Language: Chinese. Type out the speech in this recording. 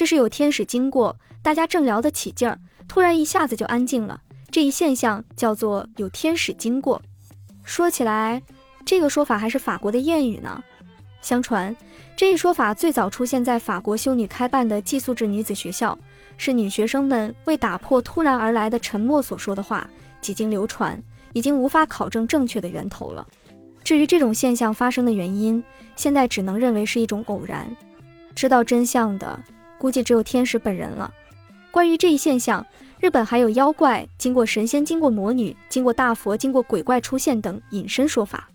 这是有天使经过，大家正聊得起劲儿，突然一下子就安静了。这一现象叫做有天使经过。说起来，这个说法还是法国的谚语呢。相传，这一说法最早出现在法国修女开办的寄宿制女子学校，是女学生们为打破突然而来的沉默所说的话。几经流传，已经无法考证正确的源头了。至于这种现象发生的原因，现在只能认为是一种偶然。知道真相的。估计只有天使本人了。关于这一现象，日本还有妖怪经过神仙、经过魔女、经过大佛、经过鬼怪出现等隐身说法。